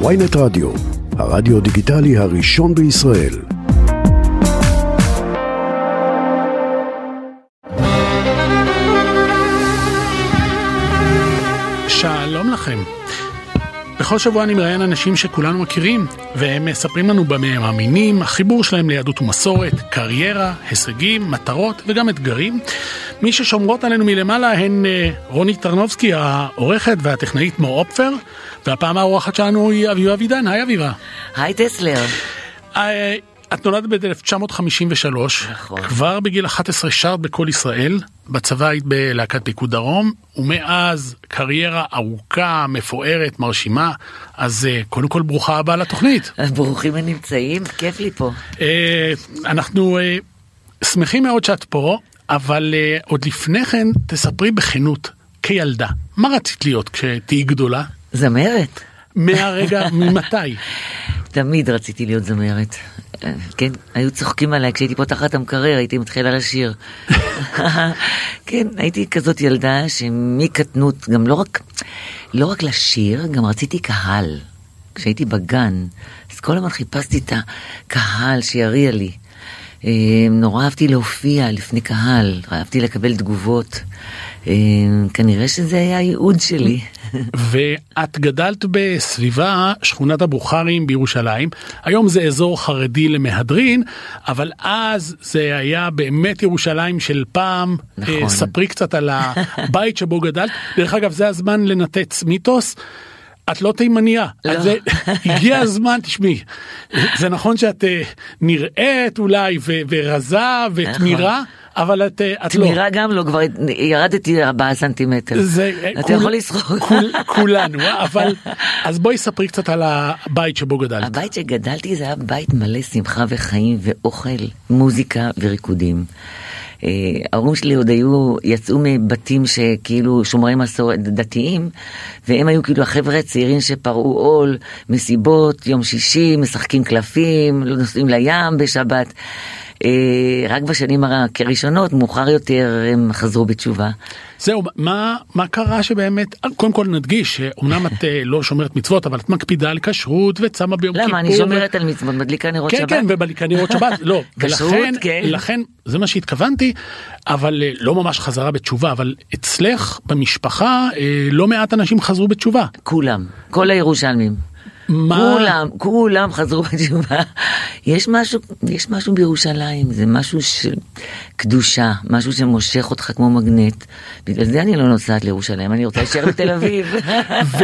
ויינט רדיו, הרדיו דיגיטלי הראשון בישראל. בכל שבוע אני מראיין אנשים שכולנו מכירים, והם מספרים לנו במה הם מאמינים, החיבור שלהם ליהדות ומסורת, קריירה, הישגים, מטרות וגם אתגרים. מי ששומרות עלינו מלמעלה הן אה, רוני טרנובסקי, העורכת והטכנאית מו אופפר, והפעם האורחת שלנו היא אביבה אבידן. היי אביבה. היי טסלר. את נולדת ב-1953, נכון. כבר בגיל 11 שרת בקול ישראל, בצבא היית בלהקת פיקוד דרום, ומאז קריירה ארוכה, מפוארת, מרשימה, אז אה, קודם כל ברוכה הבאה לתוכנית. ברוכים הנמצאים, כיף לי פה. אה, אנחנו אה, שמחים מאוד שאת פה, אבל עוד לפני כן תספרי בכנות, כילדה, מה רצית להיות כשתהיי גדולה? זמרת. מהרגע, ממתי? תמיד רציתי להיות זמרת. כן, היו צוחקים עליי כשהייתי פותחת המקרר, הייתי מתחילה לשיר. כן, הייתי כזאת ילדה שמקטנות, גם לא רק, לא רק לשיר, גם רציתי קהל. כשהייתי בגן, אז כל הזמן חיפשתי את הקהל שיריע לי. אה, נורא אהבתי להופיע לפני קהל, אהבתי לקבל תגובות. אה, כנראה שזה היה הייעוד שלי. ואת גדלת בסביבה שכונת הבוכרים בירושלים, היום זה אזור חרדי למהדרין, אבל אז זה היה באמת ירושלים של פעם. נכון. אה, ספרי קצת על הבית שבו גדלת. דרך אגב, זה הזמן לנתץ מיתוס. את לא תימניה, לא. זה, הגיע הזמן, תשמעי, זה נכון שאת אה, נראית אולי ו- ורזה ותמירה, אבל את, אה, את לא. תמירה גם לא, כבר ירדתי ארבעה סנטימטר. זה, אתה כול- יכול לסחור. כול- כולנו, אה? אבל אז בואי ספרי קצת על הבית שבו גדלת. הבית שגדלתי זה היה בית מלא שמחה וחיים ואוכל, מוזיקה וריקודים. ההורים שלי עוד היו, יצאו מבתים שכאילו שומרי מסורת דתיים, והם היו כאילו החבר'ה הצעירים שפרעו עול, מסיבות, יום שישי, משחקים קלפים, נוסעים לים בשבת. אה, רק בשנים הראשונות, מאוחר יותר, הם חזרו בתשובה. זהו, מה, מה קרה שבאמת, קודם כל נדגיש שאומנם את אה, לא שומרת מצוות, אבל את מקפידה על כשרות וצמה ביום כיפור. למה, אני שומרת על מצוות, מדליקה נרות כן, שבת? כן, ובדליקה נרות שבת, לא, כשרות, ולכן, כן. לכן, זה מה שהתכוונתי, אבל אה, לא ממש חזרה בתשובה, אבל אצלך במשפחה אה, לא מעט אנשים חזרו בתשובה. כולם, כל הירושלמים. מה- כולם, כולם חזרו בתשובה. יש משהו, יש משהו בירושלים, זה משהו של קדושה, משהו שמושך אותך כמו מגנט. בגלל זה אני לא נוסעת לירושלים, אני רוצה להישאר בתל אביב.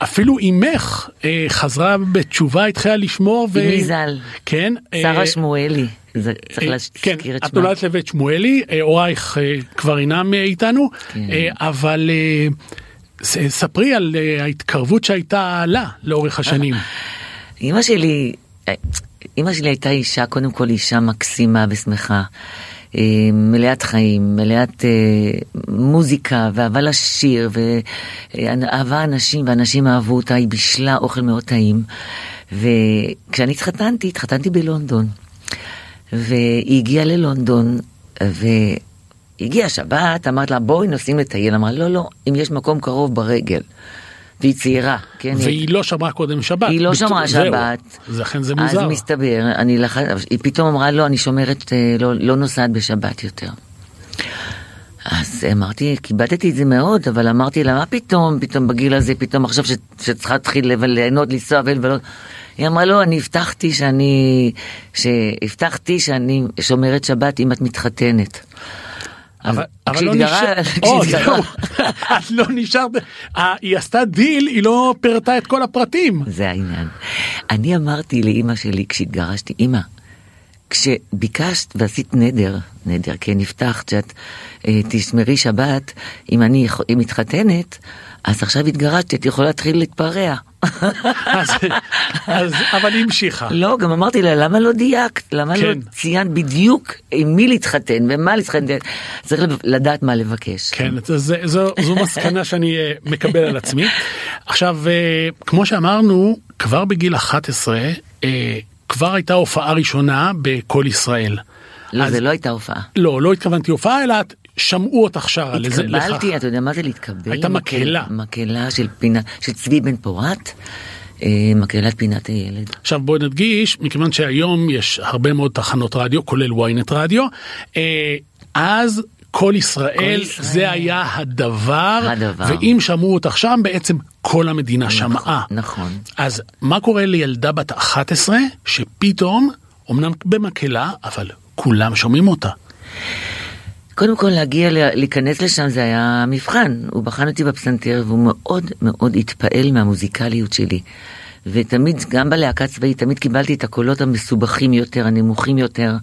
ואפילו אימך אה, חזרה בתשובה, התחילה לשמור. ו- אמי ז"ל. כן. אה, שרה שמואלי, זה צריך אה, להזכיר כן, את את שמה. נולדת לבית שמואלי, אה, הורייך אה, כבר אינם אה, איתנו, כן. אה, אבל אה, ספרי על אה, ההתקרבות שהייתה לה לאורך השנים. אימא שלי, אימא שלי הייתה אישה, קודם כל אישה מקסימה ושמחה. אה, מלאת חיים, מלאת אה, מוזיקה ואהבה לשיר ואהבה אנשים ואנשים אהבו אותה, היא בישלה אוכל מאוד טעים. וכשאני התחתנתי, התחתנתי בלונדון. והיא הגיעה ללונדון והגיעה שבת, אמרת לה בואי נוסעים לטייל, אמרה לא לא, אם יש מקום קרוב ברגל. והיא צעירה, כן? היא- והיא לא שמרה קודם שבת. היא לא בת- שמרה זהו. שבת. אז לכן זה אז מוזר. מסתבר, אני לח... היא פתאום אמרה לא, אני שומרת, אה, לא, לא נוסעת בשבת יותר. אז אמרתי, כיבדתי את זה מאוד, אבל אמרתי לה, מה פתאום, פתאום בגיל הזה, פתאום עכשיו ש... שצריכה להתחיל ליהנות, לנסוע ולבלות. היא אמרה, לא, אני הבטחתי שאני, שהבטחתי שאני שומרת שבת אם את מתחתנת. אבל, אבל לא נשאר, את לא נשארת, היא עשתה דיל, היא לא פירטה את כל הפרטים. זה העניין. אני אמרתי לאימא שלי כשהתגרשתי, אימא, כשביקשת ועשית נדר, נדר, כן, הבטחת שאת אה, תשמרי שבת, אם אני אם מתחתנת, אז עכשיו התגרשתי, את יכולה להתחיל להתפרע. אז, אז, אבל היא המשיכה. לא, גם אמרתי לה, למה לא דייקת? למה לא כן. ציינת בדיוק עם מי להתחתן ומה להתחתן? צריך לדעת מה לבקש. כן, זה, זה, זו, זו מסקנה שאני אה, מקבל על עצמי. עכשיו, אה, כמו שאמרנו, כבר בגיל 11, אה, כבר הייתה הופעה ראשונה בקול ישראל. לא, אז- זה לא הייתה הופעה. לא, לא התכוונתי הופעה, אלא שמעו אותך שרה לזה. התקבלתי. אתה יודע מה זה להתקבל? הייתה מקהלה. מקהלה של פינה, של צבי בן פורת. אה, מקהלת פינת הילד. עכשיו בואי נדגיש, מכיוון שהיום יש הרבה מאוד תחנות רדיו, כולל ynet רדיו, אה, אז כל ישראל, כל ישראל. זה היה הדבר, הדבר. ואם שמעו אותך שם, בעצם כל המדינה שמעה. נכון. אז מה קורה לילדה בת 11 שפתאום, אמנם במקהלה, אבל כולם שומעים אותה? קודם כל להגיע, להיכנס לשם זה היה מבחן. הוא בחן אותי בפסנתר והוא מאוד מאוד התפעל מהמוזיקליות שלי. ותמיד, גם בלהקה צבאית, תמיד קיבלתי את הקולות המסובכים יותר, הנמוכים יותר,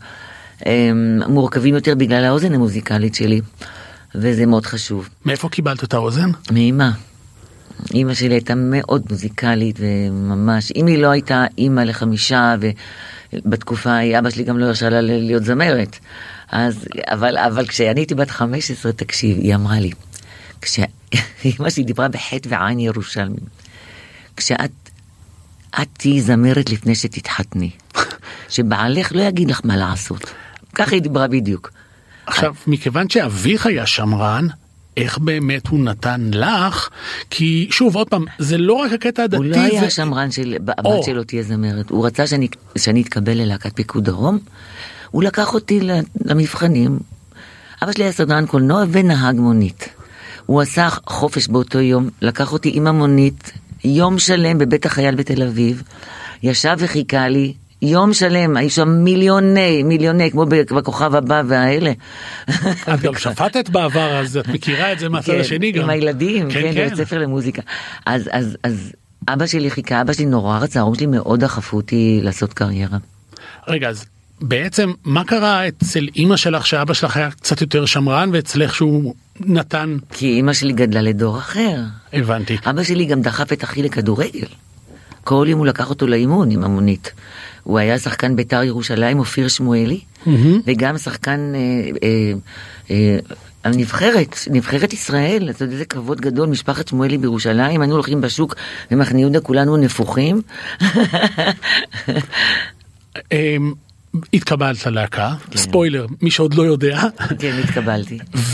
מורכבים יותר בגלל האוזן המוזיקלית שלי. וזה מאוד חשוב. מאיפה קיבלת את האוזן? מאמא. אימא שלי הייתה מאוד מוזיקלית וממש, אם היא לא הייתה אימא לחמישה ובתקופה ההיא אבא שלי גם לא הרשה לה להיות זמרת. אז, אבל, אבל כשאני הייתי בת 15, תקשיב, היא אמרה לי, כשאימא שלי דיברה בחטא ועין ירושלמים, כשאת, את תהיי זמרת לפני שתתחתני, שבעלך לא יגיד לך מה לעשות. ככה היא דיברה בדיוק. עכשיו, מכיוון שאביך היה שמרן, איך באמת הוא נתן לך? כי שוב, עוד פעם, זה לא רק הקטע הדתי, הוא לא היה זה... שמרן של הבת. שלו תהיה זמרת, הוא רצה שאני, שאני אתקבל ללהקת פיקוד דרום, הוא לקח אותי למבחנים. אבא שלי היה סדרן קולנוע ונהג מונית. הוא עשה חופש באותו יום, לקח אותי עם המונית, יום שלם בבית החייל בתל אביב, ישב וחיכה לי. יום שלם, היו שם מיליוני, מיליוני, כמו בכוכב הבא והאלה. את גם שפטת בעבר, אז את מכירה את זה מהצד כן, השני גם. עם הילדים, כן, כן, כן. בבית ספר למוזיקה. אז, אז, אז אבא שלי חיכה, אבא שלי נורא רצה, ההורים שלי מאוד דחפו אותי לעשות קריירה. רגע, אז בעצם, מה קרה אצל אימא שלך שאבא שלך היה קצת יותר שמרן, ואצלך שהוא נתן... כי אימא שלי גדלה לדור אחר. הבנתי. אבא שלי גם דחף את אחי לכדורגל. כל יום הוא לקח אותו לאימון עם המונית. הוא היה שחקן בית"ר ירושלים, אופיר שמואלי, וגם שחקן אה, אה, אה, הנבחרת, נבחרת ישראל, אתה יודע איזה כבוד גדול, משפחת שמואלי בירושלים, היינו הולכים בשוק במחנה יהודה כולנו נפוחים. אמ, התקבלת ללהקה, ספוילר, מי שעוד לא יודע, כן, התקבלתי.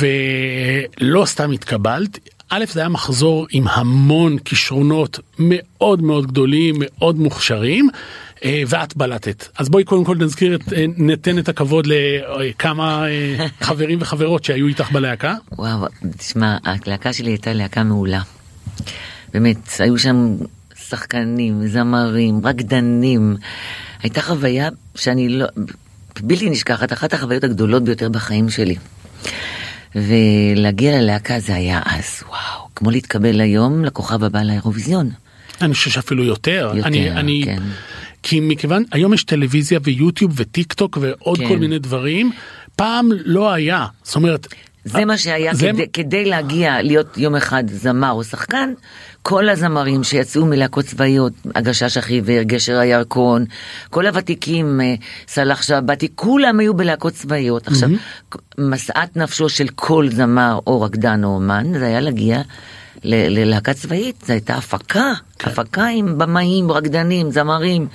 ולא סתם התקבלת. א', זה היה מחזור עם המון כישרונות מאוד מאוד גדולים, מאוד מוכשרים, ואת בלטת. אז בואי קודם כל נזכיר, את, אה, ניתן את הכבוד לכמה אה, חברים וחברות שהיו איתך בלהקה. וואו, תשמע, הלהקה שלי הייתה להקה מעולה. באמת, היו שם שחקנים, זמרים, רקדנים. הייתה חוויה שאני לא... בלתי נשכחת, אחת החוויות הגדולות ביותר בחיים שלי. ולהגיע ללהקה זה היה אז, וואו, כמו להתקבל היום לכוכב הבא לאירוויזיון. אני חושב שאפילו יותר. יותר, אני, אני, כן. כי מכיוון, היום יש טלוויזיה ויוטיוב וטיק טוק ועוד כן. כל מיני דברים, פעם לא היה. זאת אומרת... זה מה שהיה זה- כדי, כדי להגיע להיות יום אחד זמר או שחקן, כל הזמרים שיצאו מלהקות צבאיות, הגשש החיוור, גשר הירקון, כל הוותיקים, אה, סאלח שבתי, כולם היו בלהקות צבאיות. עכשיו, משאת נפשו של כל זמר או רקדן או אומן, זה היה להגיע ללהקה צבאית, זו הייתה הפקה, הפקה עם במאים, רקדנים, זמרים,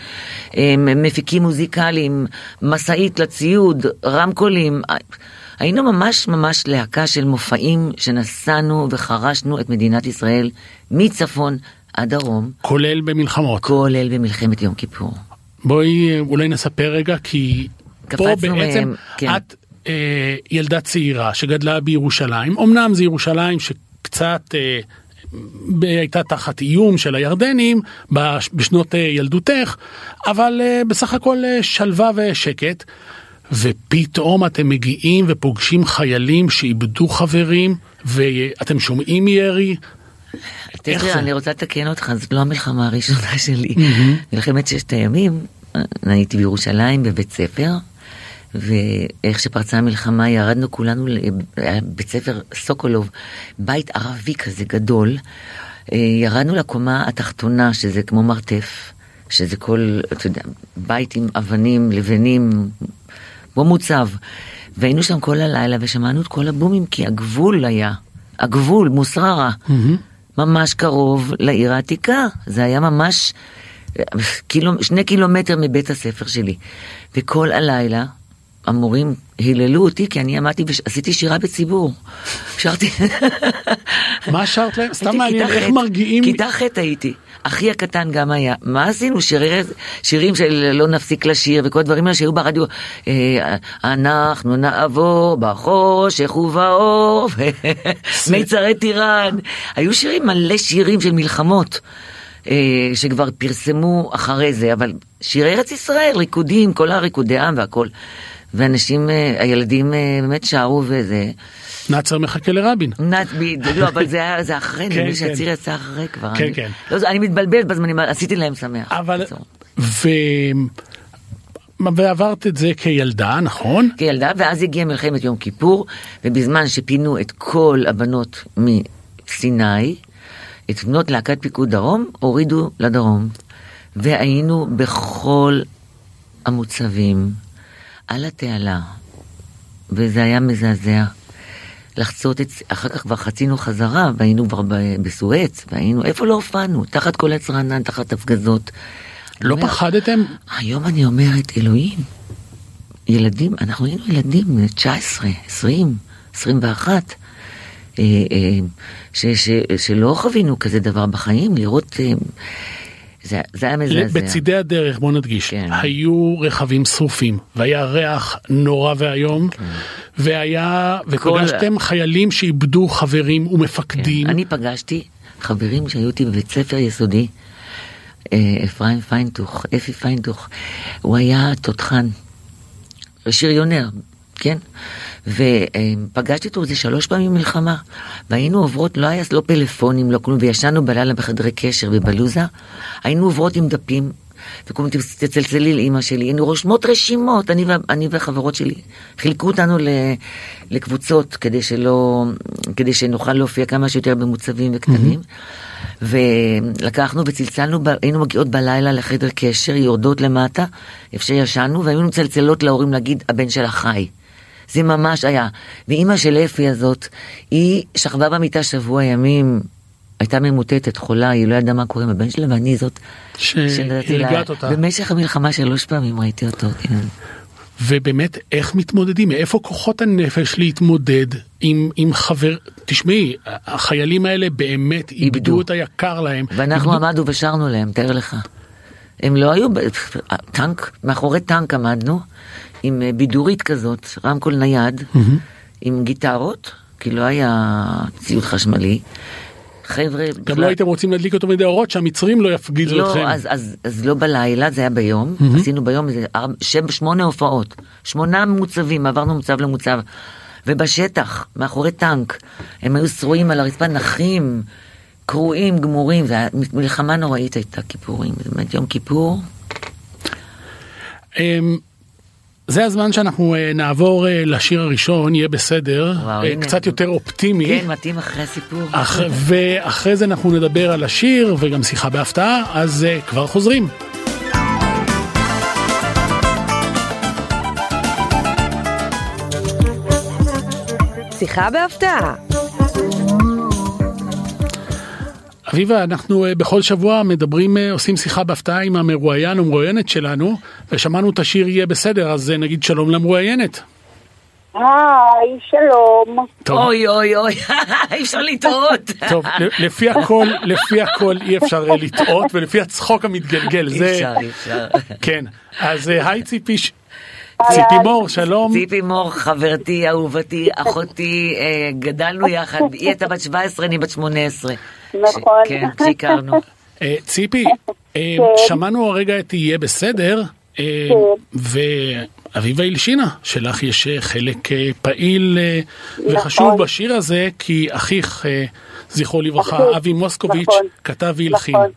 מפיקים מוזיקליים, משאית לציוד, רמקולים. היינו ממש ממש להקה של מופעים שנסענו וחרשנו את מדינת ישראל מצפון עד דרום, כולל במלחמות. כולל במלחמת יום כיפור. בואי אולי נספר רגע כי פה בעצם מהם, כן. את אה, ילדה צעירה שגדלה בירושלים אמנם זה ירושלים שקצת אה, ב- הייתה תחת איום של הירדנים בש- בשנות אה, ילדותך אבל אה, בסך הכל אה, שלווה ושקט ופתאום אתם מגיעים ופוגשים חיילים שאיבדו חברים ואתם שומעים ירי. תראה, זה? אני רוצה לתקן אותך, זאת לא המלחמה הראשונה שלי. מלחמת ששת הימים, הייתי בירושלים בבית ספר, ואיך שפרצה המלחמה ירדנו כולנו לבית ספר סוקולוב, בית ערבי כזה גדול, אה, ירדנו לקומה התחתונה, שזה כמו מרתף, שזה כל, אתה יודע, בית עם אבנים, לבנים, כמו מוצב. והיינו שם כל הלילה ושמענו את כל הבומים, כי הגבול היה, הגבול, מוסררה. ממש קרוב לעיר העתיקה, זה היה ממש אה, קילו, שני קילומטר מבית הספר שלי. וכל הלילה המורים היללו אותי כי אני עמדתי ועשיתי שירה בציבור. שרתי... מה שרת להם? סתם מעניין, איך מרגיעים... כיתה ח' הייתי. אחי הקטן גם היה. מה עשינו? שירי, שירים של לא נפסיק לשיר וכל הדברים האלה שהיו ברדיו. אה, אנחנו נעבור בחושך ובאור, מיצרי טירן. היו שירים, מלא שירים של מלחמות. אה, שכבר פרסמו אחרי זה, אבל שירי ארץ ישראל, ריקודים, כל הריקודי עם והכל. ואנשים, אה, הילדים אה, באמת שרו וזה. נאצר מחכה לרבין. בדיוק, לא, אבל זה היה, זה אחרי, כן, נדמה לי כן. שהציר יצא אחרי כבר. כן, אני- כן. לא, אני מתבלבלת בזמנים, עשיתי להם שמח. אבל... ו... ועברת את זה כילדה, נכון? כילדה, ואז הגיעה מלחמת יום כיפור, ובזמן שפינו את כל הבנות מסיני, את בנות להקת פיקוד דרום, הורידו לדרום. והיינו בכל המוצבים, על התעלה, וזה היה מזעזע. לחצות את, אחר כך כבר חצינו חזרה, והיינו כבר בסואץ, והיינו, איפה לא הופענו? תחת כל עץ רענן, תחת הפגזות. לא אומר, פחדתם? היום אני אומרת, אלוהים, ילדים, אנחנו היינו ילדים, בני 19, 20, 21, אה, אה, ש, ש, שלא חווינו כזה דבר בחיים, לראות, אה, זה, זה היה מזעזע. בצידי הדרך, בוא נדגיש, כן. היו רכבים שרופים, והיה ריח נורא ואיום, והיה, ופגשתם חיילים שאיבדו חברים ומפקדים. כן. אני פגשתי חברים שהיו איתי בבית ספר יסודי, אה, אפרים פיינטוך, אפי פיינטוך, הוא היה תותחן, שריונר, כן? ופגשתי אותו איזה שלוש פעמים מלחמה, והיינו עוברות, לא היה לא פלאפונים, לא כלום, וישנו בלילה בחדרי קשר ובלוזה, היינו עוברות עם דפים. וקוראים תצלצלי לאימא שלי, היינו רושמות רשימות, אני, וה- אני והחברות שלי. חילקו אותנו ל, לקבוצות כדי שלא, כדי שנוכל להופיע כמה שיותר במוצבים וקטנים. ולקחנו וצלצלנו, היינו מגיעות בלילה לחדר קשר, יורדות למטה, איפה שישנו, והיינו מצלצלות להורים להגיד, הבן שלה חי. זה ממש היה. ואימא של אפי הזאת, היא שכבה במיטה שבוע ימים, הייתה ממוטטת, חולה, היא לא ידעה מה קורה עם הבן שלה, ואני זאת שנתתי לה- שהרגעת אותה. במשך המלחמה שלוש פעמים ראיתי אותו, כן. ובאמת, איך מתמודדים? מאיפה כוחות הנפש להתמודד עם, עם חבר... תשמעי, החיילים האלה באמת איבדו איבדו. את היקר להם. ואנחנו איבדו- עמדנו ושרנו להם, תאר לך. הם לא היו, טנק, מאחורי טנק עמדנו, עם אה, בידורית כזאת, רמקול נייד, עם גיטרות, כי לא היה ציוד חשמלי. חבר'ה, גם בכלל- לא הייתם רוצים להדליק אותו מדי אורות שהמצרים לא יפגיזו לא, אתכם. אז, אז, אז לא בלילה, זה היה ביום, עשינו ביום איזה שמונה הופעות, שמונה מוצבים, עברנו מוצב למוצב, ובשטח, מאחורי טנק, הם היו שרועים על הרצפה נחים, קרועים, גמורים, זה היה מלחמה נוראית הייתה כיפורים, זה באמת יום כיפור, אמ, זה הזמן שאנחנו אה, נעבור אה, לשיר הראשון, יהיה בסדר, וואו, אה, הנה. קצת יותר אופטימי. כן, מתאים אחרי הסיפור. אח... ואחרי זה אנחנו נדבר על השיר וגם שיחה בהפתעה, אז כבר חוזרים. שיחה בהפתעה. אביבה, אנחנו uh, בכל שבוע מדברים, uh, עושים שיחה בהפתעה עם המרואיין או מרואיינת שלנו, ושמענו את השיר יהיה בסדר, אז uh, נגיד שלום למרואיינת. היי, שלום. טוב, אוי אוי אוי, אי אפשר לטעות. טוב, ל- לפי הכל, לפי הכל אי אפשר לטעות, ולפי הצחוק המתגלגל, אי זה... אפשר, אי אפשר. כן, אז היי ציפי, ציפי מור, שלום. ציפי מור, חברתי, אהובתי, אחותי, אה, גדלנו יחד, היא הייתה בת 17, אני בת 18. נכון. כן, כשהכרנו. אה, ציפי, אה, כן. שמענו הרגע את יהיה בסדר, אה, ואביבה הלשינה, שלך יש חלק פעיל אה, וחשוב נכון. בשיר הזה, כי אחיך, זכרו לברכה, אבי מוסקוביץ', נכון. כתב והלחין. נכון.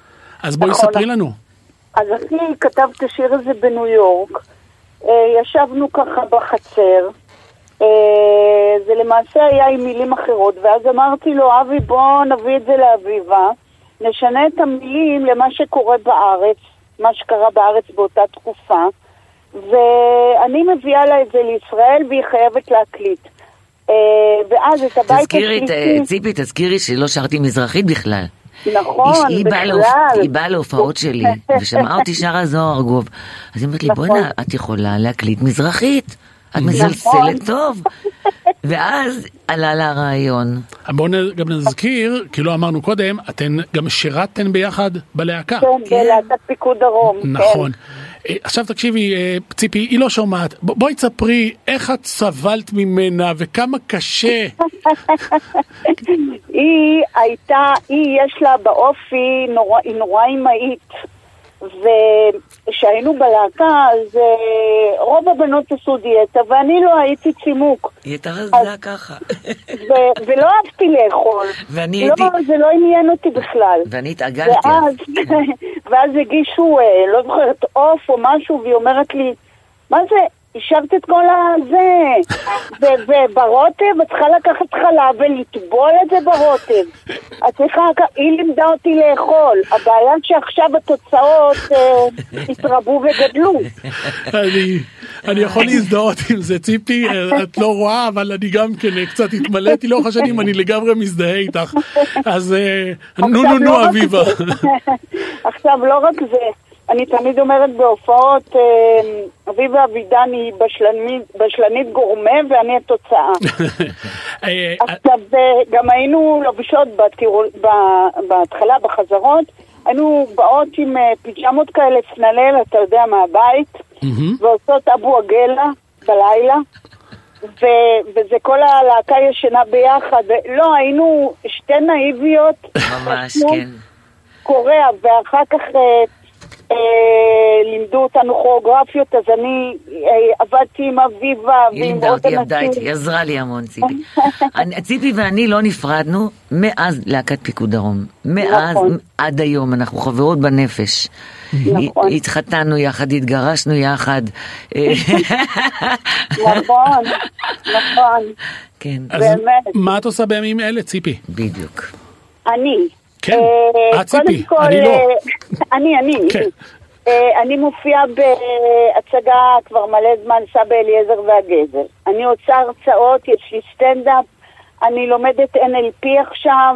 אז בואי נכון. ספרי לנו. אז אחי כתב את השיר הזה בניו יורק. ישבנו ככה בחצר. אה, זה למעשה היה עם מילים אחרות, ואז אמרתי לו, אבי, בוא נביא את זה לאביבה, נשנה את המילים למה שקורה בארץ, מה שקרה בארץ באותה תקופה, ואני מביאה לה את זה לישראל והיא חייבת להקליט. אה, ואז את הבית תזכירי, השלישי... ציפי, תזכירי שלא שרתי מזרחית בכלל. נכון, היא- היא באה בכלל. להופ- היא באה להופעות שלי, ושמעה אותי שרה זוהר ארגוב. אז היא אומרת לי, בואנה, את יכולה להקליט מזרחית. את מסלסלת טוב. ואז עלה לה הרעיון. בואו גם נזכיר, כי לא אמרנו קודם, אתן גם שירתן ביחד בלהקה. כן, בלהקת פיקוד דרום. כן. נכון. אה, עכשיו תקשיבי, אה, ציפי, היא לא שומעת. בואי תספרי איך את סבלת ממנה וכמה קשה. היא הייתה, היא יש לה באופי, נורא, היא נורא אימהית. וכשהיינו בלהקה, אז אה, רוב הבנות עשו דיאטה, ואני לא הייתי צימוק. היא הייתה רזה ככה. ו- ולא אהבתי לאכול. ואני לא, הייתי- זה לא עניין אותי בכלל. ואני התעגלתי. ואז, ואז הגישו, אה, לא זוכרת, עוף או משהו, והיא אומרת לי, מה זה, השארת את כל הזה, וברוטב את צריכה לקחת חלב ולטבול את זה ברוטב. את צריכה, היא לימדה אותי לאכול. הבעיה שעכשיו התוצאות אה, התרבו וגדלו. אני, יכול להזדהות עם זה, ציפי, אה, את לא רואה, אבל אני גם כן אה, קצת התמלאתי לאורך השנים, אני לגמרי מזדהה איתך. אז נו נו נו לא אביבה. עכשיו, לא רק זה, אני תמיד אומרת בהופעות, אה, אביבה אבידן היא בשלנית, בשלנית גורמה ואני התוצאה. אה, עכשיו, אה, גם היינו לובשות בטירול- ב- בהתחלה, בחזרות, היינו באות עם פיג'מות כאלה, פנלל, אתה יודע, מהבית, ועושות אבו עגלה בלילה. ו- וזה כל הלהקה ישנה ביחד, לא, היינו שתי נאיביות, ממש, כן. קוריאה, ואחר כך לימדו אותנו כוריאוגרפיות, אז אני אה, עבדתי עם אביבה היא ועם לימדה עוד אותי, עבדה אנשים. איתי, היא עזרה לי המון, ציפי. אני- ציפי ואני לא נפרדנו מאז להקת פיקוד דרום. מאז נכון. עד היום, אנחנו חברות בנפש. נכון. התחתנו יחד, התגרשנו יחד. אה, נכון, נכון, כן, אז באמת. מה את עושה בימים אלה, ציפי? בדיוק. אני. כן, אה, את ציפי, קודם כל, אני לא. אה, אני, אני. כן. אה, אני מופיעה בהצגה כבר מלא זמן, סבא אליעזר והגזר. אני עושה הרצאות, יש לי סטנדאפ, אני לומדת NLP עכשיו,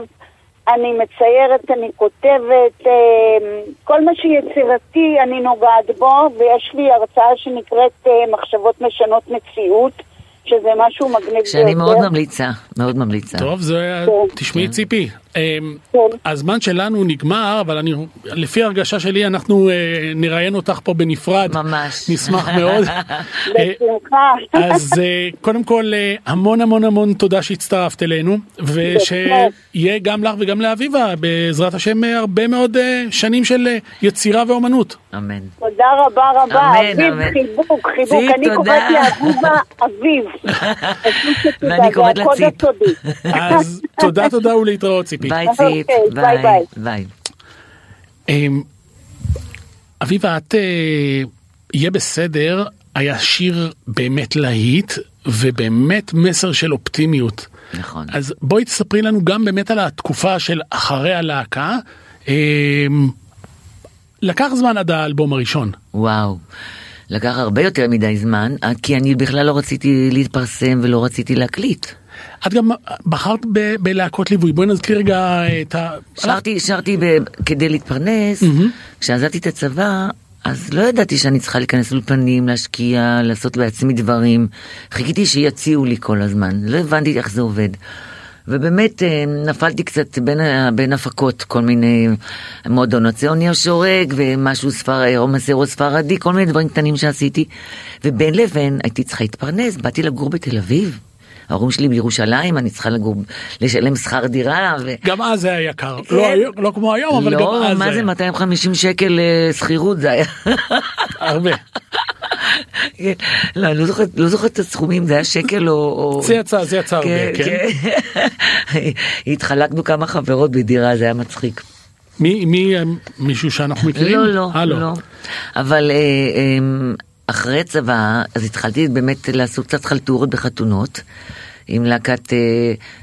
אני מציירת, אני כותבת, אה, כל מה שיצירתי אני נוגעת בו, ויש לי הרצאה שנקראת אה, מחשבות משנות מציאות, שזה משהו מגניב ביותר. שאני מאוד ממליצה, מאוד ממליצה. טוב, זה... כן. תשמעי, ציפי, אה, כן. הזמן שלנו נגמר, אבל אני, לפי הרגשה שלי, אנחנו אה, נראיין אותך פה בנפרד. ממש. נשמח מאוד. אה, בשמחה. אז אה, קודם כל, המון המון המון תודה שהצטרפת אלינו, ושיהיה גם לך וגם לאביבה, בעזרת השם, הרבה מאוד שנים של יצירה ואומנות. אמן. תודה רבה רבה. אמן, אביב, אמן. חיבוק, חיבוק. ציפ, אני. קוראת לאביבה אביב. ואני קוראת לה ציפ. אז תודה תודה ולהתראות, ציפי. ביי אוקיי, ציפ, ביי, ביי. ביי. ביי. אמ, אביבה, את אה, יהיה בסדר, היה שיר באמת להיט, ובאמת מסר של אופטימיות. נכון. אז בואי תספרי לנו גם באמת על התקופה של אחרי הלהקה. אמ, לקח זמן עד האלבום הראשון. וואו. לקח הרבה יותר מדי זמן, אה, כי אני בכלל לא רציתי להתפרסם ולא רציתי להקליט. את גם בחרת ב- בלהקות ליווי, בואי נזכיר רגע את ה... שרתי, שרתי ב, כדי להתפרנס, כשעזבתי את הצבא, אז לא ידעתי שאני צריכה להיכנס לאולפנים, להשקיע, לעשות בעצמי דברים. חיכיתי שיציעו לי כל הזמן, לא הבנתי איך זה עובד. ובאמת אה, נפלתי קצת בין, בין הפקות, כל מיני מועדונות ציוני השורק ומשהו ספר, או מסרו ספרדי, כל מיני דברים קטנים שעשיתי. ובין לבין הייתי צריכה להתפרנס, באתי לגור בתל אביב. ההורים שלי בירושלים, אני צריכה לגור, לשלם שכר דירה. ו... גם אז זה היה יקר. כן. לא, לא כמו היום, אבל גם לא, אז מה זה היה. 250 שקל אה, שכירות זה היה. הרבה. כן. לא, לא זוכרת, לא זוכרת את הסכומים, זה היה שקל או... או- זה יצא, זה יצא הרבה, כן. התחלקנו כמה חברות בדירה, זה היה מצחיק. מי, מי, מישהו שאנחנו מכירים? לא, לא, לא. אבל אה, אה, אחרי צבא, אז התחלתי באמת לעשות קצת חלטורות בחתונות. עם להקת אה,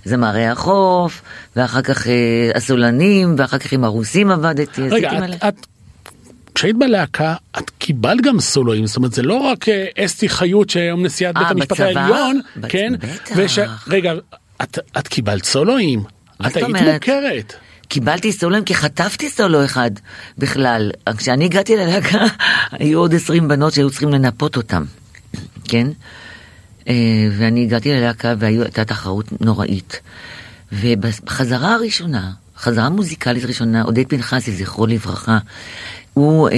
זמרי החוף, ואחר כך אה, הסולנים, ואחר כך עם הרוסים עבדתי. רגע, עשיתי מלא. את, את, כשהיית בלהקה, את קיבלת גם סולואים, זאת אומרת, זה לא רק אה, אסתי חיות שהיום נשיאת בית אה, המשפט בצבא? העליון, בצ- כן? בטח. רגע, את, את קיבלת סולואים, את היית אומרת? מוכרת. קיבלתי סולואים כי חטפתי סולו אחד בכלל. כשאני הגעתי ללהקה, היו עוד 20 בנות שהיו צריכים לנפות אותם, כן? אה, ואני הגעתי ללהקה והייתה תחרות נוראית. ובחזרה הראשונה, חזרה מוזיקלית ראשונה, עודד פנחסי, זכרו לברכה, הוא אה,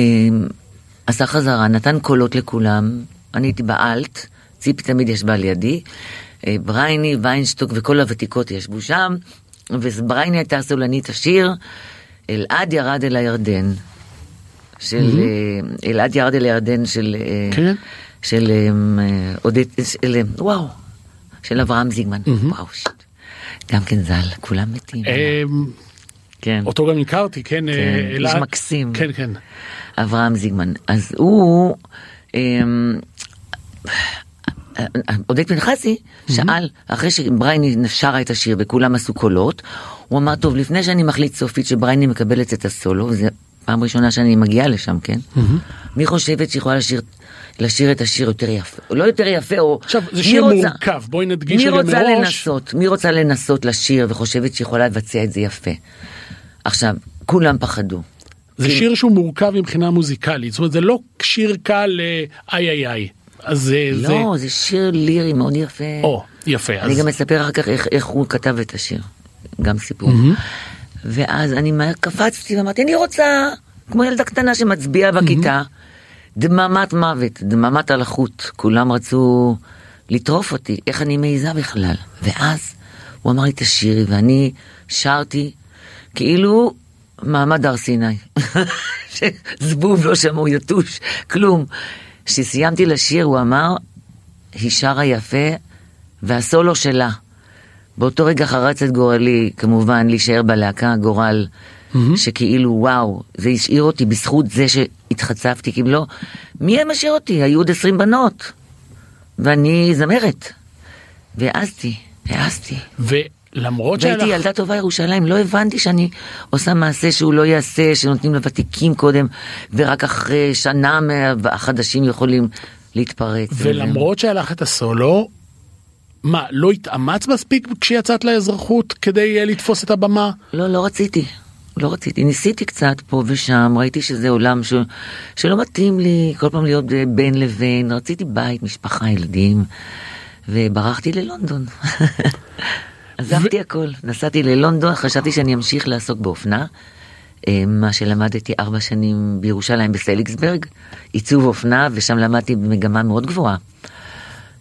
עשה חזרה, נתן קולות לכולם, אני הייתי באלט, ציפי תמיד ישבה לידי, אה, ברייני, ויינשטוק וכל הוותיקות ישבו שם, וברייני הייתה סולנית השיר, אלעד ירד אל הירדן. של אה, אלעד ירד אל הירדן של אה, כן. של אה, עודד, של, וואו, של אברהם זיגמן, וואו, שיט. גם כן ז"ל, כולם מתים. כן. אותו גם הכרתי, כן, כן, איש אלעד- מקסים. כן, כן. אברהם זיגמן. אז הוא, עודד פנחסי שאל, אחרי שברייני שרה את השיר וכולם עשו קולות, הוא אמר, טוב, לפני שאני מחליט סופית שברייני מקבלת את הסולו, וזו פעם ראשונה שאני מגיעה לשם, כן? מי חושבת שיכולה לשיר, לשיר את השיר יותר יפה? לא יותר יפה, או... עכשיו, זה מי שיר רוצה- מורכב, בואי נדגיש מי רוצה. לנסות? מי רוצה לנסות לשיר וחושבת שיכולה לבצע את זה יפה? עכשיו, כולם פחדו. זה שיר שהוא מורכב מבחינה מוזיקלית, זאת אומרת זה לא שיר קל אה, איי איי איי. אז זה... זה... לא, זה שיר לירי מאוד יפה. או, יפה. אני אז... גם אספר אחר כך איך, איך הוא כתב את השיר, גם סיפור. ואז אני מהר קפצתי ואמרתי, אני רוצה, כמו ילדה קטנה שמצביעה בכיתה, דממת מוות, דממת על החוט, כולם רצו לטרוף אותי, איך אני מעיזה בכלל. ואז הוא אמר לי, תשאירי, ואני שרתי כאילו מעמד הר סיני. זבוב לא שמעו יתוש, כלום. כשסיימתי לשיר הוא אמר, היא שרה יפה והסולו שלה. באותו רגע חרץ את גורלי, כמובן, להישאר בלהקה, גורל, שכאילו וואו, זה השאיר אותי בזכות זה שהתחצפתי, כי אם לא, מי היה משאיר אותי? היו עוד עשרים בנות, ואני זמרת. והעזתי, העזתי. ולמרות שהיה והייתי. ילדה טובה ירושלים, לא הבנתי שאני עושה מעשה שהוא לא יעשה, שנותנים לוותיקים קודם, ורק אחרי שנה החדשים יכולים להתפרץ. ולמרות שהיה לך את הסולו, מה, לא התאמץ מספיק כשיצאת לאזרחות כדי אה, לתפוס את הבמה? לא, לא רציתי. לא רציתי, ניסיתי קצת פה ושם, ראיתי שזה עולם ש... שלא מתאים לי כל פעם להיות בין לבין, רציתי בית, משפחה, ילדים, וברחתי ללונדון. עזבתי הכל, נסעתי ללונדון, חשבתי שאני אמשיך לעסוק באופנה, אה, מה שלמדתי ארבע שנים בירושלים בסליקסברג, עיצוב אופנה, ושם למדתי במגמה מאוד גבוהה.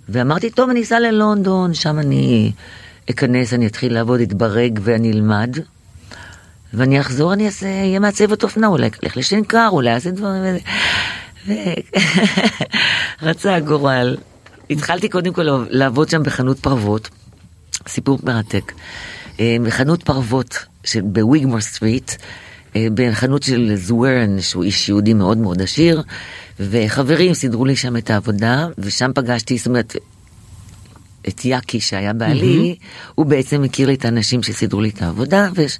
ואמרתי, טוב, אני אסע ללונדון, שם אני אכנס, אני אתחיל לעבוד, אתברג ואני אלמד. ואני אחזור, אני אעשה, אהיה מעצבת אופנה, אולי אלך לשנקר, אולי אעשה דברים וזה. ו- רצה הגורל. התחלתי קודם כל לעבוד שם בחנות פרוות, סיפור מרתק. אה, בחנות פרוות בוויגמור סטריט, אה, בחנות של זוורן, שהוא איש יהודי מאוד מאוד עשיר, וחברים סידרו לי שם את העבודה, ושם פגשתי, זאת אומרת, את יאקי שהיה בעלי, הוא בעצם הכיר לי את האנשים שסידרו לי את העבודה, וש,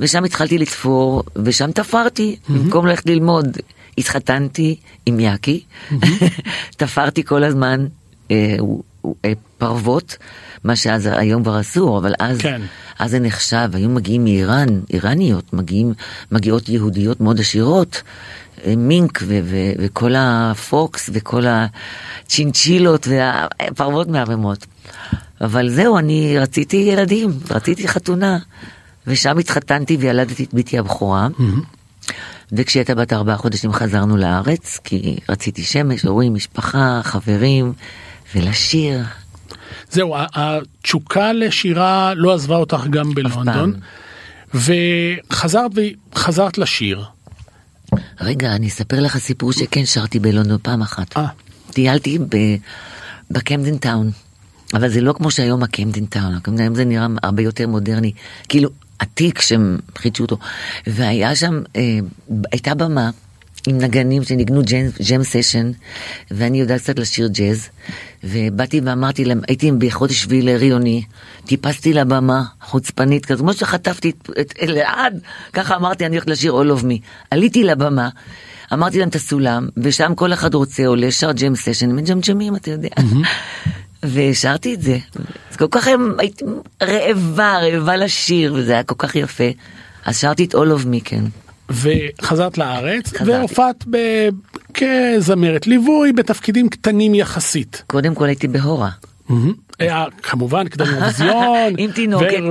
ושם התחלתי לתפור, ושם תפרתי, במקום ללכת ללמוד. התחתנתי עם יאקי, תפרתי כל הזמן אה, אה, פרוות, מה שאז היום כבר אסור, אבל אז, כן. אז זה נחשב, היו מגיעים מאיראן, איראניות, מגיעים, מגיעות יהודיות מאוד עשירות, אה, מינק ו- ו- וכל הפוקס וכל הצ'ינצ'ילות והפרוות מהממות. אבל זהו, אני רציתי ילדים, רציתי חתונה, ושם התחתנתי וילדתי את בתי הבכורה. וכשהיא הייתה בת ארבעה חודשים חזרנו לארץ, כי רציתי שמש, הורים, משפחה, חברים, ולשיר. זהו, התשוקה לשירה לא עזבה אותך גם בלונדון, וחזרת וחזרת לשיר. רגע, אני אספר לך סיפור שכן שרתי בלונדון פעם אחת. אה. טיילתי בקמדן טאון, אבל זה לא כמו שהיום הקמדן טאון, היום זה נראה הרבה יותר מודרני, כאילו עתיק שהם חידשו אותו, והיה שם, אה, הייתה במה. עם נגנים שניגנו ג'ם, סשן, ואני יודעת קצת לשיר ג'אז, ובאתי ואמרתי להם, הייתי בחודש שביעי להריוני, טיפסתי לבמה, חוצפנית כזאת, כמו שחטפתי את, אלעד, ככה אמרתי, אני הולכת לשיר All of Me. עליתי לבמה, אמרתי להם את הסולם, ושם כל אחד רוצה, עולה, שר ג'ם סשן, מג'מג'מים, אתה יודע. ושרתי את זה. אז כל כך הייתי רעבה, רעבה לשיר, וזה היה כל כך יפה. אז שרתי את All of Me, כן. וחזרת לארץ. והופעת ב... כזמרת ליווי בתפקידים קטנים יחסית. קודם כל הייתי בהורה. היה כמובן קדם אירוויזיון. עם תינוקת.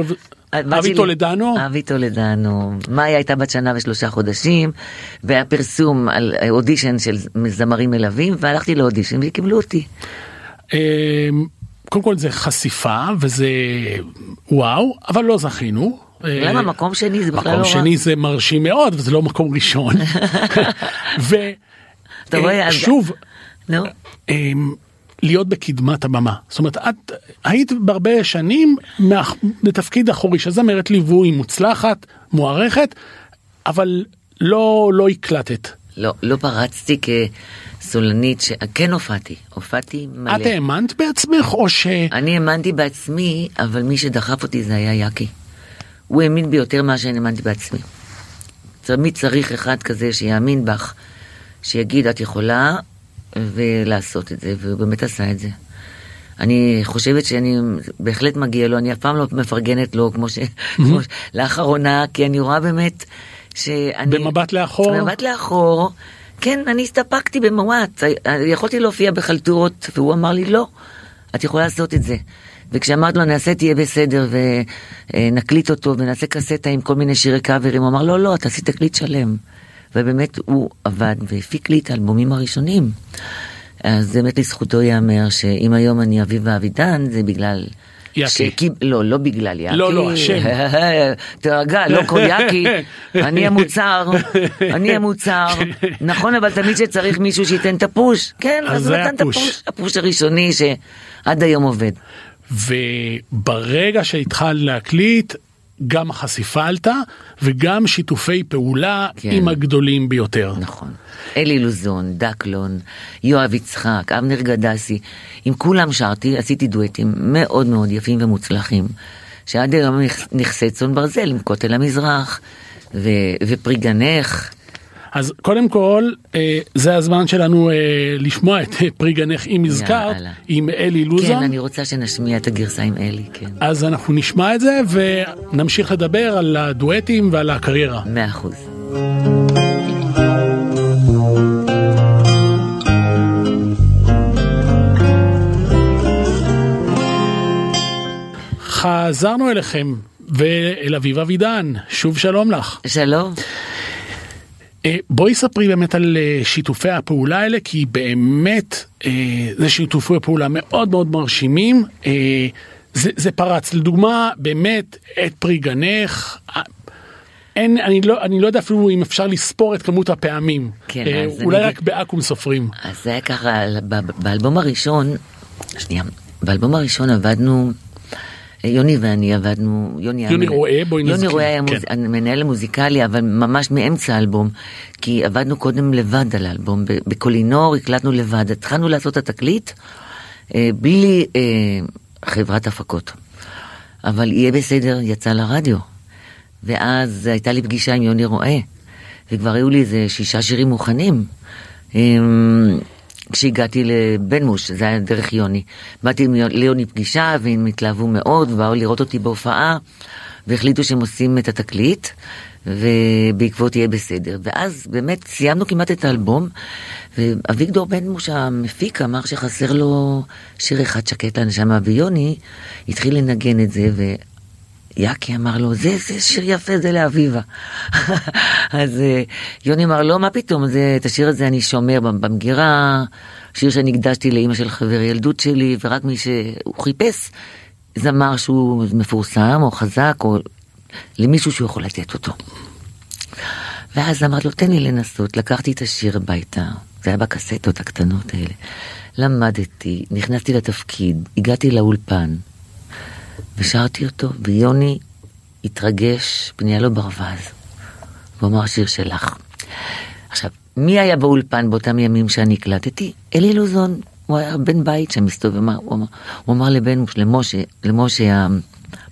הבת אבי טולדנו. אבי טולדנו. מאיה הייתה בת שנה ושלושה חודשים, והיה פרסום על אודישן של זמרים מלווים, והלכתי לאודישן וקיבלו אותי. אמ, קודם כל זה חשיפה וזה וואו, אבל לא זכינו. למה אה, מקום שני זה בכלל לא מקום רע. שני זה מרשים מאוד וזה לא מקום ראשון. ושוב, נו, אמ, להיות בקדמת הבמה. זאת אומרת, את היית בהרבה שנים בתפקיד אחורי, שזמרת ליווי מוצלחת, מוערכת, אבל לא, לא הקלטת. לא, לא פרצתי כסולנית, ש... כן הופעתי, הופעתי מלא. את האמנת בעצמך או ש... אני האמנתי בעצמי, אבל מי שדחף אותי זה היה יאקי. הוא האמין בי יותר ממה שאני האמנתי בעצמי. תמיד צריך אחד כזה שיאמין בך, שיגיד את יכולה, ולעשות את זה, והוא באמת עשה את זה. אני חושבת שאני בהחלט מגיע לו, אני אף פעם לא מפרגנת לו כמו ש... כמו ש- לאחרונה, כי אני רואה באמת שאני... במבט לאחור? במבט לאחור, כן, אני הסתפקתי במועט. יכולתי להופיע בחלטורות, והוא אמר לי, לא, את יכולה לעשות את זה. וכשאמרתי לו, נעשה תהיה בסדר, ונקליט אותו, ונעשה קסטה עם כל מיני שירי קאברים, הוא אמר, לא, לא, תעשי תקליט שלם. ובאמת הוא עבד והפיק לי את האלבומים הראשונים. אז באמת לזכותו ייאמר שאם היום אני אביבה אבידן, זה בגלל... יאקי. שקיב... לא, לא בגלל יאקי. לא, לא, השם. תרגע, לא כל יאקי. אני המוצר, אני המוצר. נכון, אבל תמיד שצריך מישהו שייתן את הפוש. כן, אז זה הוא נתן את. הפוש. הפוש הראשוני שעד היום עובד. וברגע שהתחלת להקליט, גם החשיפה עלתה, וגם שיתופי פעולה כן. עם הגדולים ביותר. נכון. אלי לוזון, דקלון, יואב יצחק, אבנר גדסי, עם כולם שרתי, עשיתי דואטים מאוד מאוד יפים ומוצלחים, שעד היום נכ- נכסי צאן ברזל עם כותל המזרח, ו- ופרי גנך. אז קודם כל, אה, זה הזמן שלנו אה, לשמוע את אה, פרי גנך אם הזכרת. עם אלי כן, לוזון. אני רוצה שנשמיע את הגרסה עם אלי, כן. אז אנחנו נשמע את זה ונמשיך לדבר על הדואטים ועל הקריירה. מאה אחוז. חזרנו אליכם ואל אביב אבידן, שוב שלום לך. שלום. אה, בואי ספרי באמת על אה, שיתופי הפעולה האלה, כי באמת אה, זה שיתופי פעולה מאוד מאוד מרשימים. זה, זה פרץ, לדוגמה, באמת, את פרי גנך. אין, אני לא, אני לא יודע אפילו אם אפשר לספור את כמות הפעמים. כן, אה, אז אולי אני רק בעכו"ם סופרים. אז זה היה ככה, באלבום הראשון, שנייה, באלבום הראשון עבדנו, יוני ואני עבדנו, יוני, היה יוני מנ- רואה, בואי יוני נזכיר, רואה היה כן. מוז... המנהל המוזיקלי, אבל ממש מאמצע האלבום, כי עבדנו קודם לבד על האלבום, בקולינור הקלטנו לבד, התחלנו לעשות את התקליט אה, בלי אה, חברת הפקות. אבל יהיה בסדר, יצא לרדיו. ואז הייתה לי פגישה עם יוני רואה, וכבר היו לי איזה שישה שירים מוכנים. כשהגעתי לבן מוש, זה היה דרך יוני. באתי עם ליוני פגישה, והם התלהבו מאוד, ובאו לראות אותי בהופעה, והחליטו שהם עושים את התקליט, ובעקבות יהיה בסדר. ואז באמת סיימנו כמעט את האלבום, ואביגדור בן מוש המפיק אמר שחסר לו שיר אחד שקט לנשמה, ויוני התחיל לנגן את זה, ו... יאקי אמר לו, זה, זה שיר יפה, זה לאביבה. אז אה, יוני אמר, לא, מה פתאום, זה, את השיר הזה אני שומר במגירה, שיר שאני הקדשתי לאימא של חבר ילדות שלי, ורק מי שהוא חיפש זמר שהוא מפורסם או חזק, או למישהו שהוא יכול לתת אותו. ואז אמרתי לו, תן לי לנסות, לקחתי את השיר הביתה, זה היה בקסטות הקטנות האלה. למדתי, נכנסתי לתפקיד, הגעתי לאולפן, ושרתי אותו, ויוני התרגש, פניה לו ברווז. הוא אמר, השיר שלך. עכשיו, מי היה באולפן באותם ימים שאני הקלטתי? אלי לוזון, הוא היה בן בית שם מסתובב, אמר- הוא אמר, הוא אמר לבן, למשה, למשה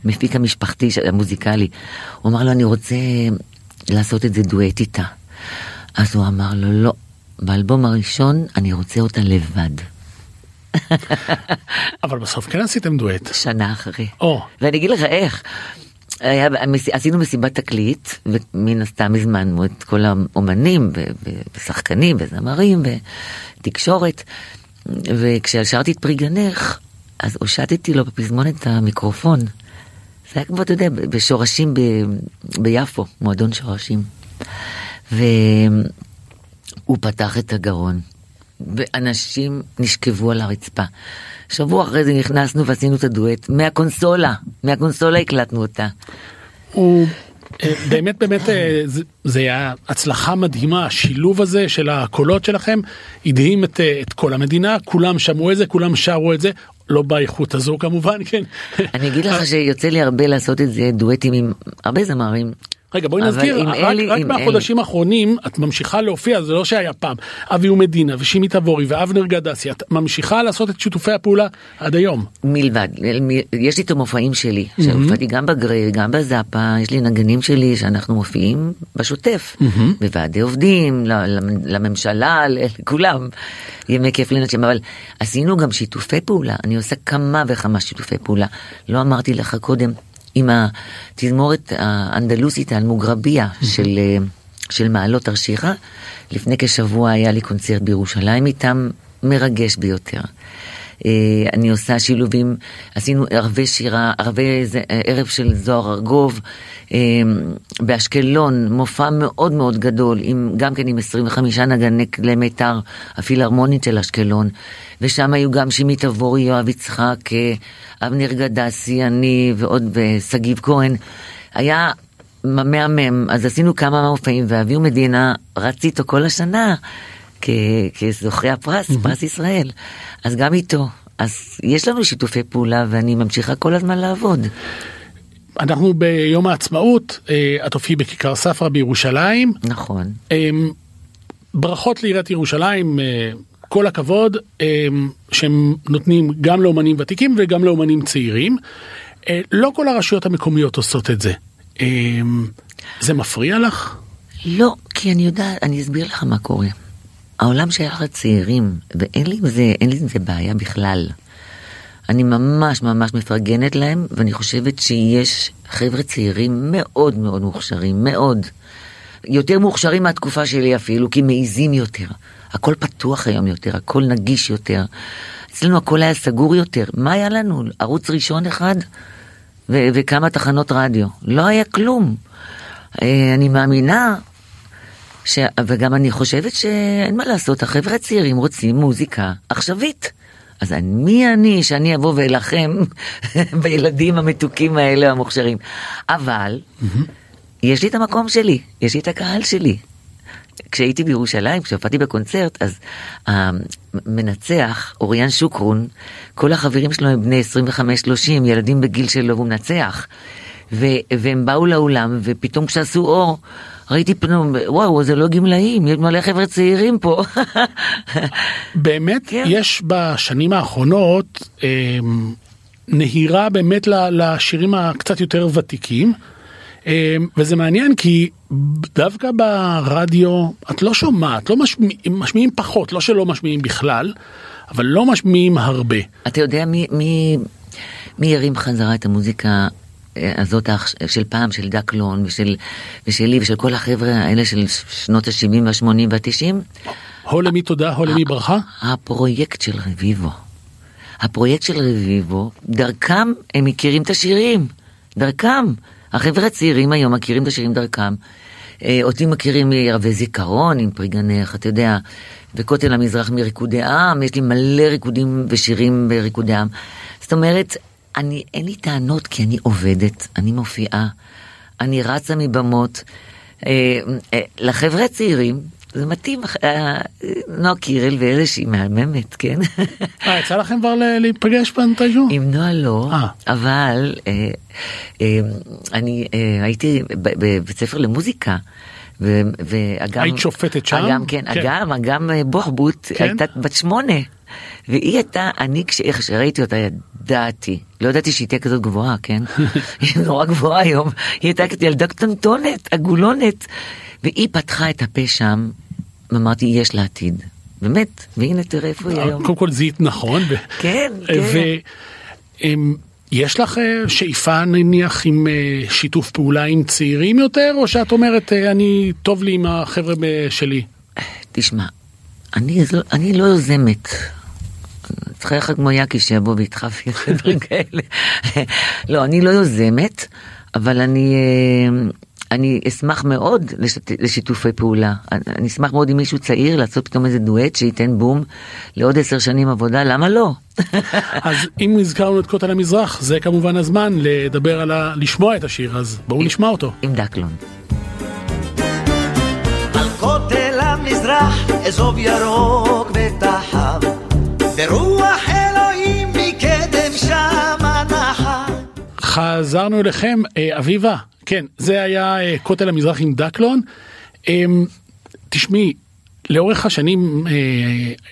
המפיק המשפחתי, המוזיקלי, הוא אמר לו, אני רוצה לעשות את זה דואט איתה. אז הוא אמר לו, לא, באלבום הראשון אני רוצה אותה לבד. אבל בסוף כן עשיתם דואט. שנה אחרי. או. ואני אגיד לך איך. היה, עשינו מסיבת תקליט, ומן הסתם הזמנו את כל האומנים ושחקנים וזמרים ותקשורת, וכששרתי את פרי גנך, אז הושטתי לו בפזמון את המיקרופון. זה היה כמו, אתה יודע, בשורשים ב, ביפו, מועדון שורשים. והוא פתח את הגרון, ואנשים נשכבו על הרצפה. שבוע אחרי זה נכנסנו ועשינו את הדואט מהקונסולה, מהקונסולה הקלטנו אותה. הוא אה, באמת באמת אה, זה- זה היה הצלחה מדהימה השילוב הזה של הקולות שלכם הדהים את, אה, את כל המדינה כולם שמעו את זה כולם שרו את זה לא באיכות הזו כמובן כן. אני אגיד לך שיוצא לי הרבה לעשות את זה דואטים עם הרבה זמרים. רגע בואי נזכיר רק, אלי- רק מהחודשים האחרונים את ממשיכה להופיע זה לא שהיה פעם. אבי ומדינה ושימי תבורי ואבנר גדסי את ממשיכה לעשות את שיתופי הפעולה עד היום. מלבד, יש לי את המופעים שלי, שהופעתי גם בגריל, גם בזאפה, יש לי נגנים שלי שאנחנו מופיעים בשוטף, בוועדי עובדים, לממשלה, לכולם, ימי כיף לנשים, אבל עשינו גם שיתופי פעולה, אני עושה כמה וכמה שיתופי פעולה, לא אמרתי לך קודם, עם התזמורת האנדלוסית האלמוגרביה של... אה, של מעלות תרשיחא, לפני כשבוע היה לי קונצרט בירושלים איתם, מרגש ביותר. אה, אני עושה שילובים, עשינו ערבי שירה, ערבי זה- אה, ערב של זוהר ארגוב, אה, באשקלון, מופע מאוד מאוד גדול, עם, גם כן עם 25 נגני כלי מיתר, הפילהרמונית של אשקלון, ושם היו גם שימי תבורי, יואב יצחק, אבנר גדסי, אני ועוד, ושגיב כהן. היה מהמם, אז עשינו כמה מופעים, ואביהו מדינה רץ איתו כל השנה כ- כזוכה הפרס, פרס ישראל. אז גם איתו. אז יש לנו שיתופי פעולה ואני ממשיכה כל הזמן לעבוד. אנחנו ביום העצמאות אה, את הופיעי בכיכר ספרא בירושלים נכון. אמ, ברכות לעיריית ירושלים, אה, כל הכבוד, שהם נותנים גם לאומנים ותיקים וגם לאומנים צעירים. אה, לא כל הרשויות המקומיות עושות את זה. זה מפריע לך? לא, כי אני יודעת, אני אסביר לך מה קורה. העולם שייך לצעירים, ואין לי עם זה, אין לי עם זה בעיה בכלל. אני ממש ממש מפרגנת להם, ואני חושבת שיש חבר'ה צעירים מאוד מאוד מוכשרים, מאוד. יותר מוכשרים מהתקופה שלי אפילו, כי מעיזים יותר. הכל פתוח היום יותר, הכל נגיש יותר. אצלנו הכל היה סגור יותר. מה היה לנו? ערוץ ראשון אחד ו- וכמה תחנות רדיו. לא היה כלום. אה, אני מאמינה ש... וגם אני חושבת שאין מה לעשות, החבר'ה הצעירים רוצים מוזיקה עכשווית. אז אני- מי אני שאני אבוא ואלחם בילדים המתוקים האלה המוכשרים? אבל יש לי את המקום שלי, יש לי את הקהל שלי. כשהייתי בירושלים, כשהופעתי בקונצרט, אז המנצח, אוריאן שוקרון, כל החברים שלו הם בני 25-30, ילדים בגיל שלו, והוא מנצח. ו- והם באו לאולם, ופתאום כשעשו אור, ראיתי פתאום, וואו, זה לא גמלאים, יש מלא חבר'ה צעירים פה. באמת כן. יש בשנים האחרונות אמ, נהירה באמת לשירים הקצת יותר ותיקים. אמ, וזה מעניין כי דווקא ברדיו את לא שומעת, לא משמיעים, משמיעים פחות, לא שלא משמיעים בכלל, אבל לא משמיעים הרבה. אתה יודע מי, מי, מי הרים חזרה את המוזיקה אה, הזאת העכש- של פעם, של דקלון ושל, ושלי ושל כל החבר'ה האלה של שנות ה-70 וה-80 וה-90? הו למי תודה, הו למי ברכה. הפרויקט של רביבו. הפרויקט של רביבו, דרכם הם מכירים את השירים. דרכם. החבר'ה הצעירים היום מכירים את השירים דרכם. אה, אותי מכירים מערבי זיכרון עם פרי גנך, אתה יודע, וכותל המזרח מריקודי עם, יש לי מלא ריקודים ושירים בריקודי עם. זאת אומרת, אני, אין לי טענות כי אני עובדת, אני מופיעה, אני רצה מבמות. אה, אה, לחבר'ה הצעירים, זה מתאים, אה, נועה קירל ואלה שהיא מהממת, כן? אה, יצא לכם כבר להיפגש מתישהו? עם נועה לא, אה. אבל אה, אה, אני אה, הייתי בבית ספר למוזיקה. ו- ואגם, היית שופטת שם? אגם, כן, כן. אגם, אגם אה, בוחבוט כן? הייתה בת שמונה. והיא הייתה, אני כשאיך שראיתי אותה ידעתי, לא ידעתי שהיא תהיה כזאת גבוהה, כן? היא נורא גבוהה היום, היא הייתה ילדה קטנטונת, עגולונת, והיא פתחה את הפה שם, ואמרתי, יש לה עתיד. באמת, והנה תראה איפה היא היום. קודם כל זיהית נכון. כן, כן. ויש לך אה, שאיפה נניח עם אה, שיתוף פעולה עם צעירים יותר, או שאת אומרת אה, אני טוב לי עם החבר'ה שלי? תשמע, אני, לא- אני לא יוזמת. צריך אחד כמו יאקי שיבוא וידחף לי דברים כאלה. לא, אני לא יוזמת, אבל אני... אה, אני אשמח מאוד לשת... לשיתופי פעולה. אני, אני אשמח מאוד עם מישהו צעיר לעשות פתאום איזה דואט שייתן בום לעוד עשר שנים עבודה, למה לא? אז אם הזכרנו את כותל המזרח, זה כמובן הזמן לדבר על ה... לשמוע את השיר, אז בואו נשמע אותו. עם דקלון. על כותל המזרח אזוב ירוק ותחב ברוח אלוהים מקדם שמה נחת חזרנו אליכם, אה, אביבה, כן, זה היה אה, כותל המזרח עם דקלון. אה, תשמעי, לאורך השנים אה,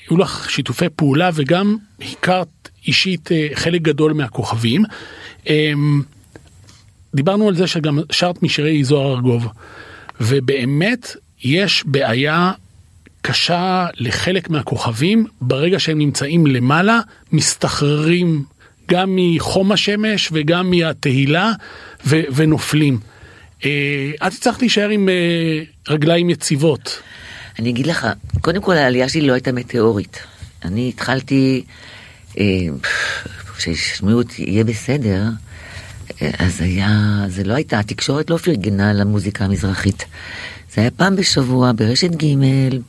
היו לך שיתופי פעולה וגם הכרת אישית חלק גדול מהכוכבים. אה, דיברנו על זה שגם שרת משירי זוהר ארגוב, ובאמת יש בעיה קשה לחלק מהכוכבים ברגע שהם נמצאים למעלה, מסתחררים גם מחום השמש וגם מהתהילה ו- ונופלים. אה, את הצלחת להישאר עם אה, רגליים יציבות. אני אגיד לך, קודם כל העלייה שלי לא הייתה מטאורית. אני התחלתי, אה, כשישמעו אותי יהיה בסדר, אה, אז היה, זה לא הייתה, התקשורת לא פרגנה למוזיקה המזרחית. זה היה פעם בשבוע ברשת ג'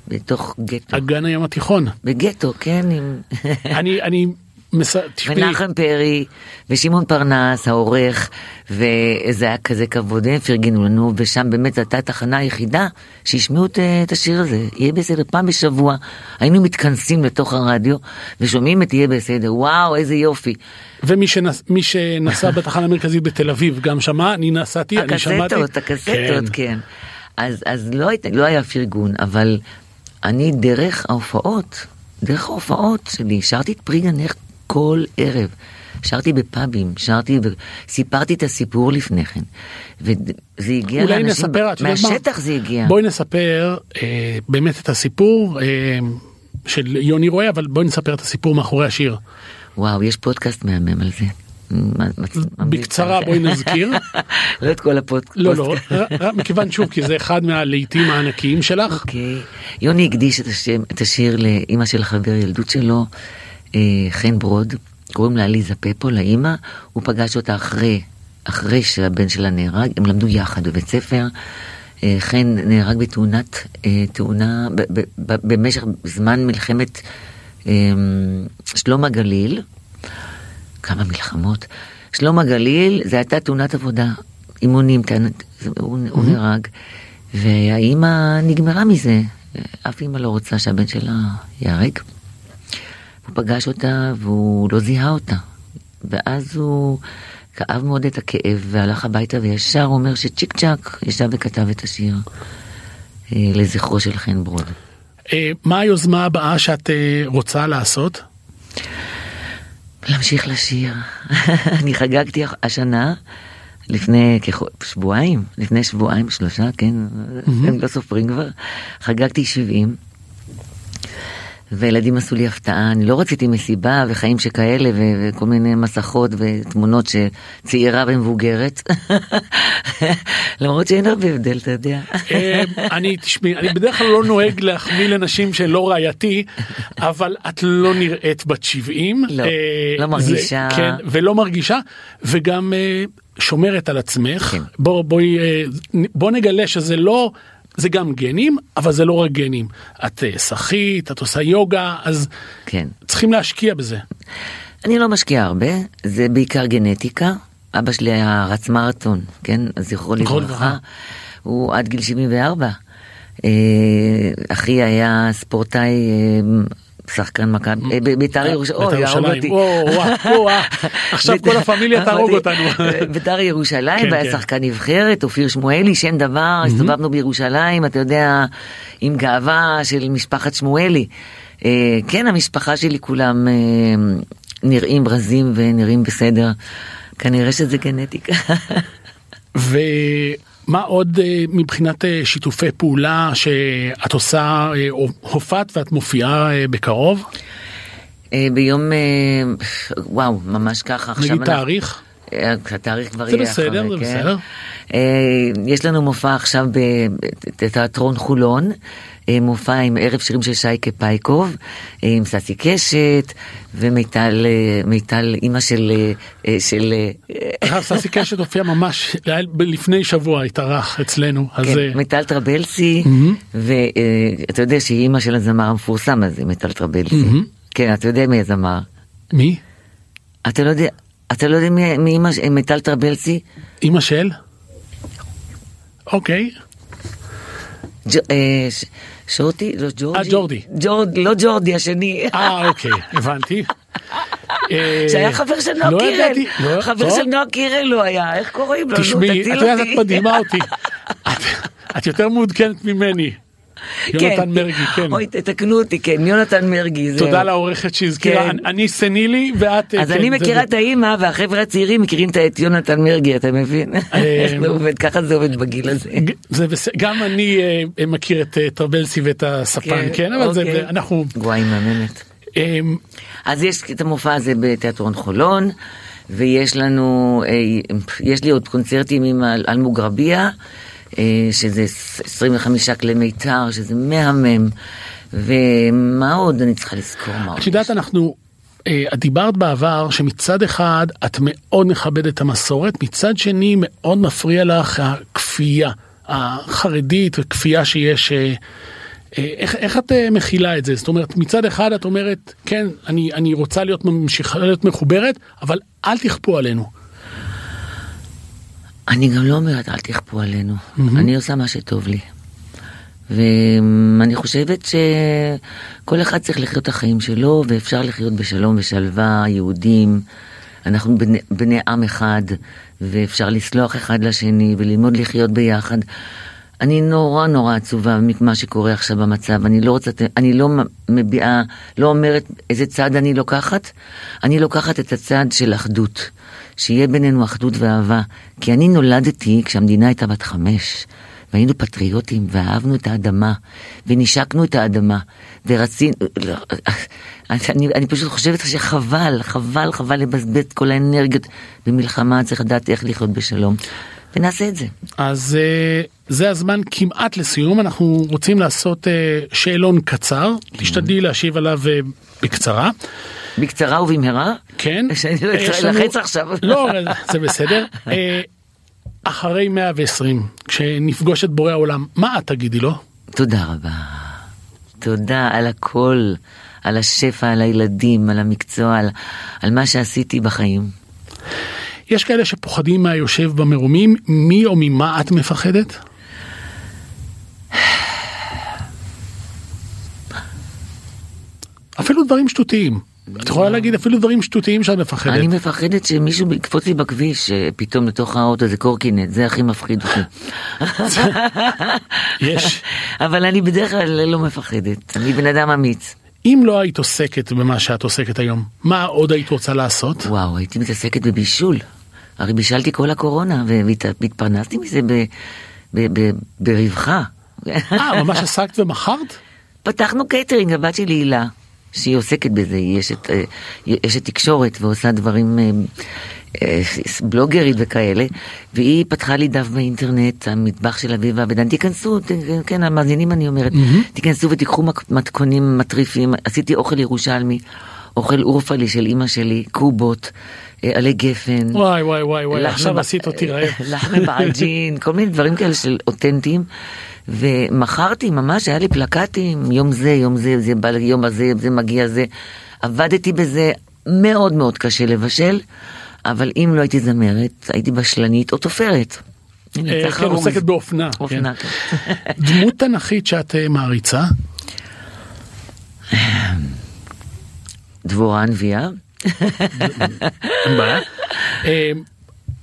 בתוך גטו. אגן הים התיכון. בגטו, כן, עם... אני, אני, מס... תשמעי, ונחם פרי, ושמעון פרנס, העורך, וזה היה כזה כבוד, הם פרגנו לנו, ושם באמת זו הייתה התחנה היחידה שהשמיעו את, את השיר הזה, יהיה בסדר, פעם בשבוע, היינו מתכנסים לתוך הרדיו, ושומעים את יהיה בסדר, וואו, איזה יופי. ומי שנס... שנסע בתחנה המרכזית בתל אביב גם שמע, אני נסעתי, אני שמעתי. הקסטות, הקסטות, כן. אז, אז לא, היית, לא היה פרגון, אבל אני דרך ההופעות, דרך ההופעות שלי, שרתי את פרי גנך כל ערב. שרתי בפאבים, שרתי וסיפרתי את הסיפור לפני כן. וזה הגיע אולי לאנשים, נספר, את יודעת מה? מהשטח זה הגיע. בואי נספר אה, באמת את הסיפור אה, של יוני רואה, אבל בואי נספר את הסיפור מאחורי השיר. וואו, יש פודקאסט מהמם על זה. בקצרה בואי נזכיר. לא את כל הפודקאסט. לא, לא, רק מכיוון שוב, כי זה אחד מהלהיטים הענקיים שלך. אוקיי. יוני הקדיש את השיר לאימא של חבר ילדות שלו, אה, חן ברוד, קוראים לה עליזה פפו, לאימא, הוא פגש אותה אחרי, אחרי שהבן שלה נהרג, הם למדו יחד בבית ספר. אה, חן נהרג בתאונת, אה, תאונה, במשך זמן מלחמת אה, שלום הגליל, כמה מלחמות. שלום הגליל, זה הייתה תאונת עבודה, אימונים, הוא, הוא נהרג, והאימא נגמרה מזה, אף אימא לא רוצה שהבן שלה ייהרג. הוא פגש אותה והוא לא זיהה אותה, ואז הוא כאב מאוד את הכאב והלך הביתה וישר אומר שצ'יק צ'אק ישב וכתב את השיר אה, לזכרו של חן ברוד. אה, מה היוזמה הבאה שאת אה, רוצה לעשות? להמשיך לשיר. אני חגגתי השנה, לפני כשבועיים, לפני שבועיים, שלושה, כן, הם לא סופרים כבר, חגגתי 70. וילדים עשו לי הפתעה, אני לא רציתי מסיבה וחיים שכאלה ו- וכל מיני מסכות ותמונות שצעירה ומבוגרת, למרות שאין הרבה הבדל, אתה יודע. אה, אני תשמעי, אני בדרך כלל לא נוהג להחמיא לנשים שהן לא רעייתי, אבל את לא נראית בת 70. לא, אה, לא מרגישה. כן, ולא מרגישה, וגם אה, שומרת על עצמך. כן. בוא, בואי, אה, בוא נגלה שזה לא... זה גם גנים, אבל זה לא רק גנים. את אה, שחית, את עושה יוגה, אז כן. צריכים להשקיע בזה. אני לא משקיעה הרבה, זה בעיקר גנטיקה. אבא שלי היה רץ מרתון, כן? אז זכרו. לברכה. הוא עד גיל 74. אה, אחי היה ספורטאי, אה, שחקן מכבי, אה, בית"ר ירושלים, בית"ר אוי, יהרוג. אותי. עכשיו כל הפמיליה תהרוג אמרתי, אותנו. אה, בית"ר ירושלים, כן, והיה כן. שחקן נבחרת, אופיר שמואלי, שם דבר, הסתובבנו בירושלים, אתה יודע, עם גאווה של משפחת שמואלי. אה, כן, המשפחה שלי כולם אה, נראים רזים ונראים בסדר. כנראה שזה גנטיקה. ומה עוד אה, מבחינת אה, שיתופי פעולה שאת עושה, אה, הופעת ואת מופיעה בקרוב? ביום, וואו, ממש ככה. נגיד תאריך? התאריך כבר יהיה אחרי, בסדר, זה כן? בסדר. אה, יש לנו מופע עכשיו בתיאטרון חולון, אה, מופע עם ערב שירים של שייקה פייקוב, אה, עם ססי קשת, ומיטל, מיטל אימא של... של ססי קשת הופיע ממש לפני שבוע, התארח אצלנו. אז כן, מיטל טרבלסי, ואתה יודע שהיא אימא של הזמר המפורסם הזה, מיטל טרבלסי. כן, אתה יודע מי הזמר. מי? אתה לא יודע, אתה לא יודע מי מי אימא, של- מיטל טרבלסי? אימא של? אוקיי. אה, ש- שורטי? לא ג'ורג'י? אה, ג'ורדי. ג'ורד, לא ג'ורדי השני. אה, אוקיי, הבנתי. שהיה חבר של נועה לא קירל. לא- חבר. של נועה קירל הוא היה, איך קוראים לו? תשמעי, את יודעת, את. מדהימה אותי. את יותר מעודכנת ממני. יונתן מרגי, כן. אוי, תתקנו אותי, כן, יונתן מרגי. תודה לעורכת שהזכירה, כן. אני- סנילי ואת... אז כן, אני זה- מכירה את האימא והחבר'ה הצעירים מכירים את- יונתן מרגי, אתה מבין? איך זה עובד, ככה זה עובד בגיל הזה. גם אני אה, מכיר את אה, טרבלסי ואת הספן, כן, אבל זה, אוקיי. אנחנו... וואי, מהממת. אה, אז יש את המופע הזה בתיאטרון חולון, ויש לנו, אה, יש לי עוד קונצרטים עם אל- אלמוג רביע, אה, שזה 25 כלי מיתר, שזה מהמם. ומה עוד אני צריכה לזכור? מה עוד? את יודעת, אנחנו... אה, את דיברת בעבר שמצד אחד את מאוד מכבדת את המסורת, מצד שני מאוד מפריע לך הכפייה החרדית וכפייה שיש. אה, אה, איך, איך את אה, מכילה את זה? זאת אומרת, מצד אחד את אומרת, כן, אני, אני רוצה להיות ממשיכה להיות מחוברת, אבל אל תכפו עלינו. אני גם לא אומרת אל תכפו עלינו, אני עושה מה שטוב לי. ואני חושבת שכל אחד צריך לחיות את החיים שלו, ואפשר לחיות בשלום ושלווה, יהודים. אנחנו בני, בני עם אחד, ואפשר לסלוח אחד לשני, וללמוד לחיות ביחד. אני נורא נורא עצובה ממה שקורה עכשיו במצב. אני לא רוצה, אני לא מביעה, לא אומרת איזה צד אני לוקחת. אני לוקחת את הצד של אחדות. שיהיה בינינו אחדות ואהבה. כי אני נולדתי כשהמדינה הייתה בת חמש. והיינו פטריוטים, ואהבנו את האדמה, ונשקנו את האדמה, ורצינו... אני, אני פשוט חושבת שחבל, חבל, חבל לבזבז את כל האנרגיות במלחמה, צריך לדעת איך לחיות בשלום. ונעשה את זה. אז אה, זה הזמן כמעט לסיום, אנחנו רוצים לעשות אה, שאלון קצר, תשתדלי להשיב עליו אה, בקצרה. בקצרה ובמהרה? כן. שאני לא אצא לנו- ללחץ עכשיו. לא, זה בסדר. אה, אחרי 120, כשנפגוש את בורא העולם, מה את תגידי לו? תודה רבה. תודה על הכל, על השפע, על הילדים, על המקצוע, על, על מה שעשיתי בחיים. יש כאלה שפוחדים מהיושב במרומים, מי או ממה את מפחדת? אפילו דברים שטותיים. את יכולה להגיד אפילו דברים שטותיים שאת מפחדת. אני מפחדת שמישהו יקפוץ לי בכביש, פתאום לתוך האוטו איזה קורקינט, זה הכי מפחיד אותי. יש. אבל אני בדרך כלל לא מפחדת, אני בן אדם אמיץ. אם לא היית עוסקת במה שאת עוסקת היום, מה עוד היית רוצה לעשות? וואו, הייתי מתעסקת בבישול. הרי בישלתי כל הקורונה, והתפרנסתי מזה ברווחה. אה, ממש עסקת ומכרת? פתחנו קייטרינג, הבת שלי הילה, שהיא עוסקת בזה, היא אשת, אה, היא אשת תקשורת ועושה דברים, אה, אה, בלוגרית וכאלה, והיא פתחה לי דף באינטרנט, המטבח של אביבה אבדן, תיכנסו, ת- כן, המאזינים אני אומרת, תיכנסו ותיקחו מתכונים מטריפים, עשיתי אוכל ירושלמי, אוכל אורפלי של אימא שלי, קובות, עלי גפן. וואי וואי וואי וואי, עכשיו ב- עשית אותי רעב. לחם בעג'ין, כל מיני דברים כאלה של אותנטיים. ומכרתי ממש, היה לי פלקטים, יום זה, יום זה, זה בא ליום הזה, זה מגיע זה. עבדתי בזה מאוד מאוד קשה לבשל, אבל אם לא הייתי זמרת, הייתי בשלנית או תופרת. הנה, אה, צריך כן. עוסקת באופנה. אופנה, כן. כן. דמות תנכית שאת אה, מעריצה? דבורה הנביאה. אה,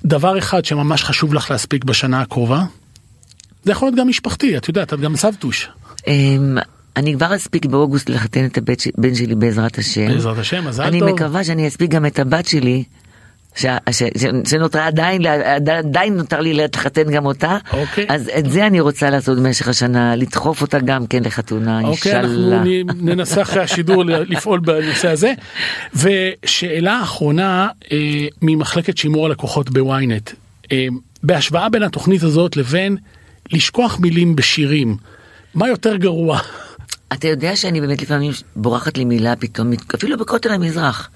דבר אחד שממש חשוב לך להספיק בשנה הקרובה? זה יכול להיות גם משפחתי, את יודעת, את גם סבתוש. אמ, אני כבר אספיק באוגוסט לחתן את הבן שלי בעזרת השם. בעזרת השם, מזל אני טוב. מקווה שאני אספיק גם את הבת שלי ש- ש- ש- שנותרה עדיין, עדיין נותר לי לחתן גם אותה. אוקיי. אז את זה אני רוצה לעשות במשך השנה, לדחוף אותה גם כן לחתונה, אוקיי, אנחנו ננסה אחרי השידור לפעול בנושא הזה. ושאלה אחרונה אה, ממחלקת שימור הלקוחות בוויינט. אה, בהשוואה בין התוכנית הזאת לבין לשכוח מילים בשירים, מה יותר גרוע? אתה יודע שאני באמת לפעמים בורחת לי מילה פתאום, אפילו בכותל המזרח.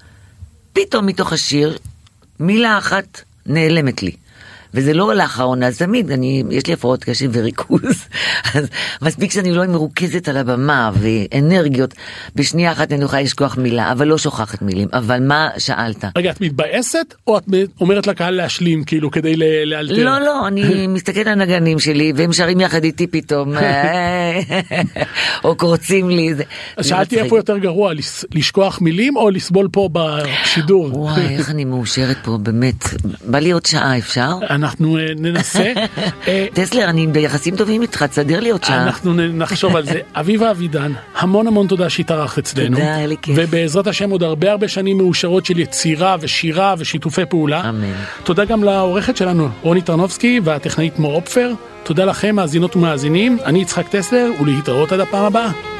פתאום מתוך השיר, מילה אחת נעלמת לי. וזה לא לאחרונה, אז תמיד, אני, יש לי הפרעות קשב וריכוז, אז מספיק שאני לא מרוכזת על הבמה ואנרגיות, בשנייה אחת אני יכולה לשכוח מילה, אבל לא שוכחת מילים. אבל מה שאלת? רגע, את מתבאסת או את אומרת לקהל להשלים כאילו כדי לאלתר? לא, לא, אני מסתכלת על הנגנים שלי, והם שרים יחד איתי פתאום, או קורצים לי. אז זה שאלתי. איפה יותר גרוע, לשכוח מילים או לסבול פה בשידור? וואי, איך אני מאושרת פה, באמת. בא לי עוד שעה, אפשר? אנחנו אה, ננסה. אה, טסלר, אני ביחסים טובים איתך, תסדר לי עוד שעה. אנחנו נחשוב על זה. אביבה אבידן, המון המון תודה שהתארחת אצלנו. תודה, היה לי כיף. ובעזרת השם עוד הרבה הרבה שנים מאושרות של יצירה ושירה ושיתופי פעולה. אמן. תודה גם לעורכת שלנו, רוני טרנובסקי, והטכנאית מור אופפר. תודה לכם, מאזינות ומאזינים. אני יצחק טסלר, ולהתראות עד הפעם הבאה.